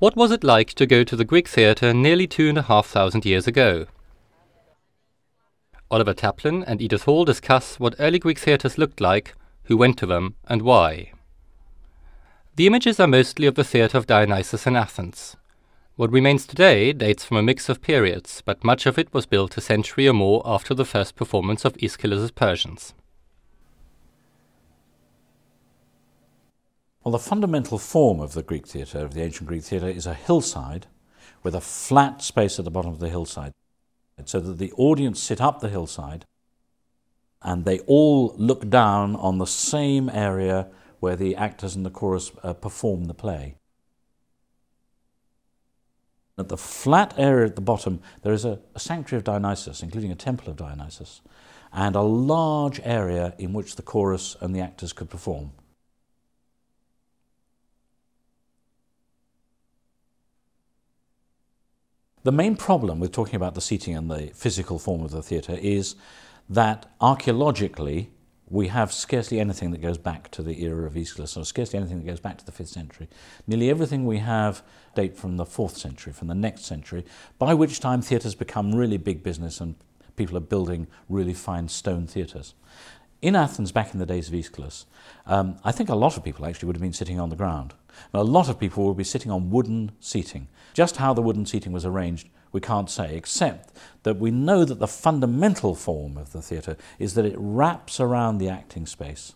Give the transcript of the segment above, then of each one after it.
What was it like to go to the Greek theatre nearly two and a half thousand years ago? Oliver Taplin and Edith Hall discuss what early Greek theatres looked like, who went to them, and why. The images are mostly of the theatre of Dionysus in Athens. What remains today dates from a mix of periods, but much of it was built a century or more after the first performance of Aeschylus's Persians. Well, the fundamental form of the Greek theatre, of the ancient Greek theatre, is a hillside with a flat space at the bottom of the hillside, so that the audience sit up the hillside and they all look down on the same area where the actors and the chorus uh, perform the play. At the flat area at the bottom, there is a, a sanctuary of Dionysus, including a temple of Dionysus, and a large area in which the chorus and the actors could perform. The main problem with talking about the seating and the physical form of the theatre is that archaeologically we have scarcely anything that goes back to the era of Aeschylus, or scarcely anything that goes back to the 5th century. Nearly everything we have date from the 4th century, from the next century, by which time theatres become really big business and people are building really fine stone theatres. In Athens, back in the days of Aeschylus, um, I think a lot of people actually would have been sitting on the ground. a lot of people would be sitting on wooden seating. Just how the wooden seating was arranged, we can't say, except that we know that the fundamental form of the theatre is that it wraps around the acting space.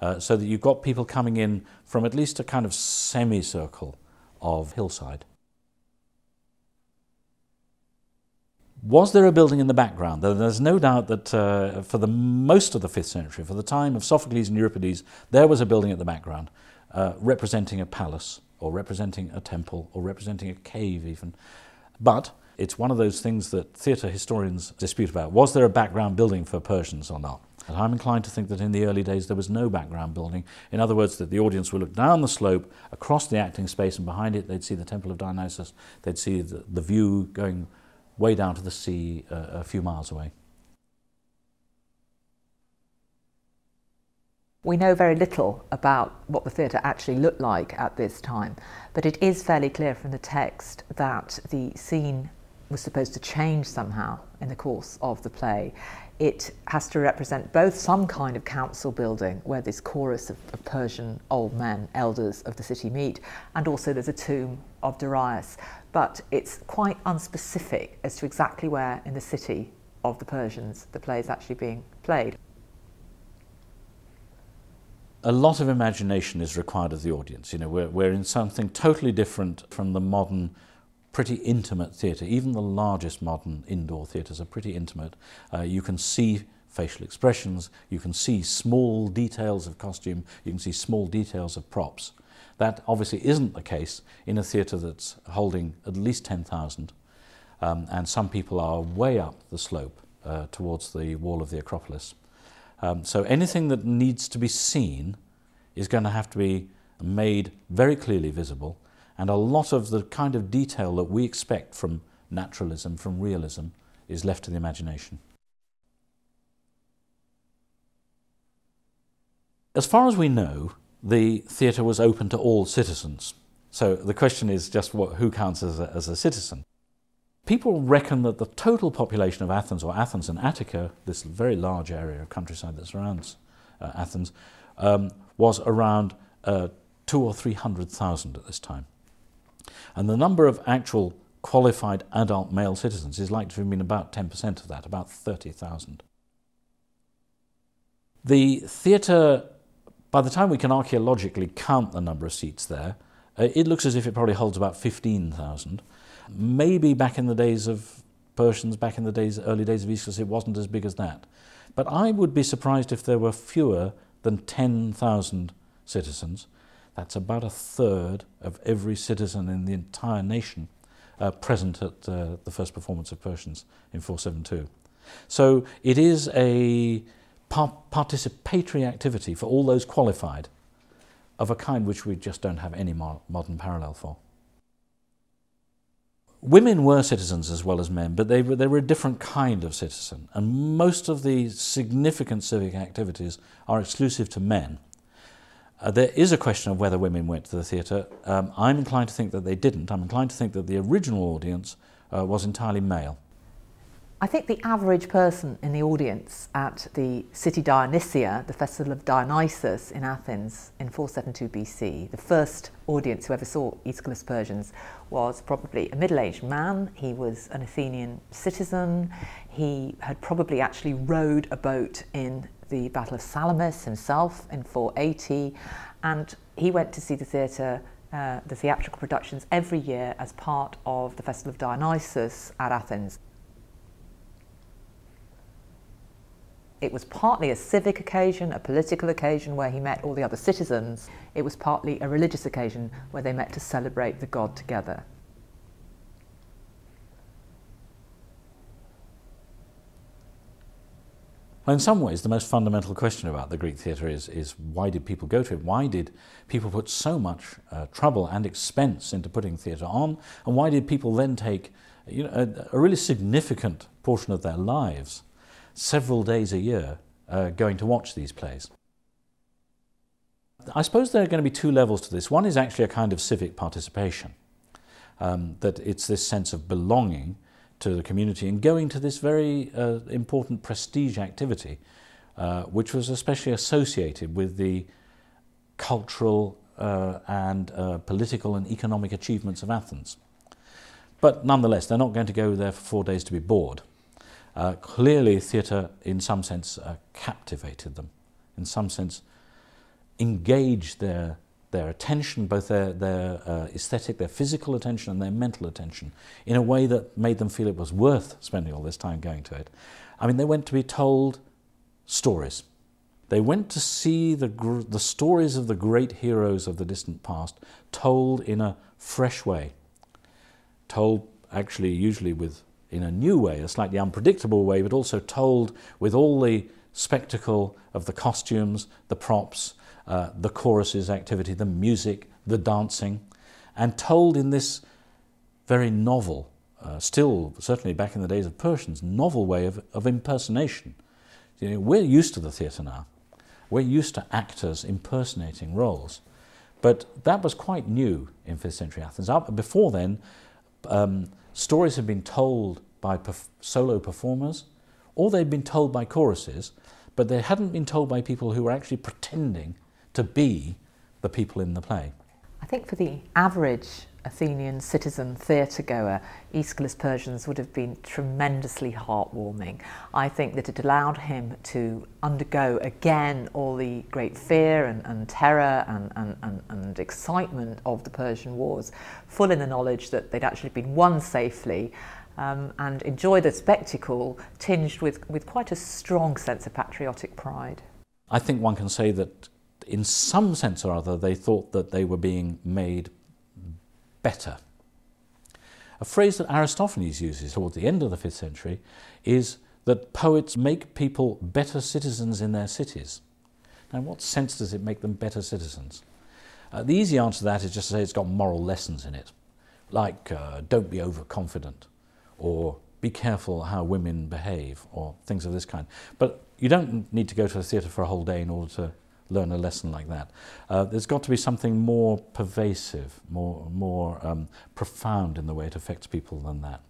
Uh, so that you've got people coming in from at least a kind of semicircle of hillside. Was there a building in the background? There's no doubt that uh, for the most of the 5th century, for the time of Sophocles and Euripides, there was a building at the background uh, representing a palace or representing a temple or representing a cave even. But it's one of those things that theatre historians dispute about. Was there a background building for Persians or not? And I'm inclined to think that in the early days there was no background building. In other words, that the audience would look down the slope across the acting space and behind it they'd see the Temple of Dionysus, they'd see the, the view going way down to the sea uh, a few miles away. We know very little about what the theatre actually looked like at this time, but it is fairly clear from the text that the scene was supposed to change somehow in the course of the play. It has to represent both some kind of council building where this chorus of, of Persian old men, elders of the city meet, and also there's a tomb of Darius. But it's quite unspecific as to exactly where in the city of the Persians the play is actually being played. A lot of imagination is required of the audience. You know, we're, we're in something totally different from the modern pretty intimate theatre. Even the largest modern indoor theatres are pretty intimate. Uh, you can see facial expressions, you can see small details of costume, you can see small details of props. That obviously isn't the case in a theatre that's holding at least 10,000 um, and some people are way up the slope uh, towards the wall of the Acropolis. Um, so anything that needs to be seen is going to have to be made very clearly visible and a lot of the kind of detail that we expect from naturalism, from realism, is left to the imagination. As far as we know, the theatre was open to all citizens. So the question is just what, who counts as a, as a citizen? People reckon that the total population of Athens, or Athens and Attica, this very large area of countryside that surrounds uh, Athens, um, was around uh, two or three hundred thousand at this time. And the number of actual qualified adult male citizens is likely to have been about 10% of that, about 30,000. The theatre, by the time we can archaeologically count the number of seats there, uh, it looks as if it probably holds about 15,000. Maybe back in the days of Persians, back in the days, early days of Aeschylus, it wasn't as big as that. But I would be surprised if there were fewer than 10,000 citizens. That's about a third of every citizen in the entire nation uh, present at uh, the first performance of Persians in 472. So it is a par participatory activity for all those qualified of a kind which we just don't have any mo modern parallel for. Women were citizens as well as men, but they were, they were a different kind of citizen. And most of the significant civic activities are exclusive to men. Uh, there is a question of whether women went to the theatre. Um, I'm inclined to think that they didn't. I'm inclined to think that the original audience uh, was entirely male. I think the average person in the audience at the City Dionysia, the festival of Dionysus in Athens in 472 BC, the first audience who ever saw Aeschylus Persians was probably a middle-aged man. He was an Athenian citizen. He had probably actually rowed a boat in the Battle of Salamis himself in 480, and he went to see the theatre uh, the theatrical productions every year as part of the Festival of Dionysus at Athens. It was partly a civic occasion, a political occasion where he met all the other citizens. It was partly a religious occasion where they met to celebrate the god together. Well, in some ways, the most fundamental question about the Greek theatre is, is why did people go to it? Why did people put so much uh, trouble and expense into putting theatre on? And why did people then take you know, a, a really significant portion of their lives several days a year uh, going to watch these plays. I suppose there are going to be two levels to this. One is actually a kind of civic participation, um, that it's this sense of belonging to the community and going to this very uh, important prestige activity, uh, which was especially associated with the cultural uh, and uh, political and economic achievements of Athens. But nonetheless, they're not going to go there for four days to be bored. Uh, clearly, theatre, in some sense, uh, captivated them, in some sense, engaged their their attention, both their, their uh, aesthetic, their physical attention, and their mental attention, in a way that made them feel it was worth spending all this time going to it. I mean, they went to be told stories. They went to see the, the stories of the great heroes of the distant past told in a fresh way, told actually usually with in a new way, a slightly unpredictable way, but also told with all the spectacle of the costumes, the props, uh, the choruses activity, the music, the dancing, and told in this very novel, uh, still certainly back in the days of Persians, novel way of, of impersonation. You know, we're used to the theatre now. We're used to actors impersonating roles. But that was quite new in 5th century Athens. Before then, um, stories had been told by perf solo performers, or they'd been told by choruses, but they hadn't been told by people who were actually pretending to be the people in the play. I think for the average Athenian citizen theatre goer, Aeschylus Persians would have been tremendously heartwarming. I think that it allowed him to undergo again all the great fear and, and terror and, and, and, and excitement of the Persian Wars, full in the knowledge that they'd actually been won safely um, and enjoy the spectacle tinged with, with quite a strong sense of patriotic pride. I think one can say that in some sense or other they thought that they were being made better. A phrase that Aristophanes uses towards the end of the 5th century is that poets make people better citizens in their cities. Now, in what sense does it make them better citizens? Uh, the easy answer to that is just to say it's got moral lessons in it, like uh, don't be overconfident, or be careful how women behave, or things of this kind. But you don't need to go to the theatre for a whole day in order to learn a lesson like that. Uh, there's got to be something more pervasive, more, more um, profound in the way it affects people than that.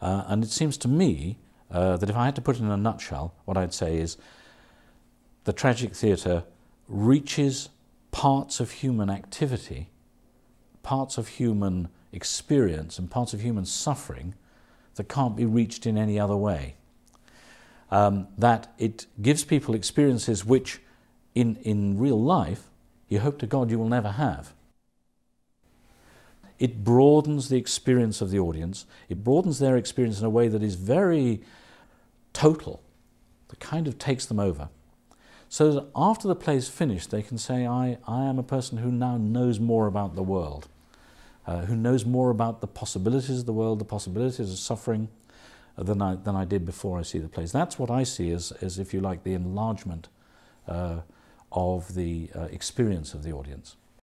Uh, and it seems to me uh, that if I had to put it in a nutshell, what I'd say is the tragic theatre reaches parts of human activity, parts of human experience, and parts of human suffering that can't be reached in any other way. Um, that it gives people experiences which in, in real life, you hope to God you will never have. It broadens the experience of the audience. It broadens their experience in a way that is very total, that kind of takes them over. So that after the play is finished, they can say, I, I am a person who now knows more about the world, uh, who knows more about the possibilities of the world, the possibilities of suffering, uh, than, I, than I did before I see the plays. That's what I see as, as if you like, the enlargement uh, of the uh, experience of the audience.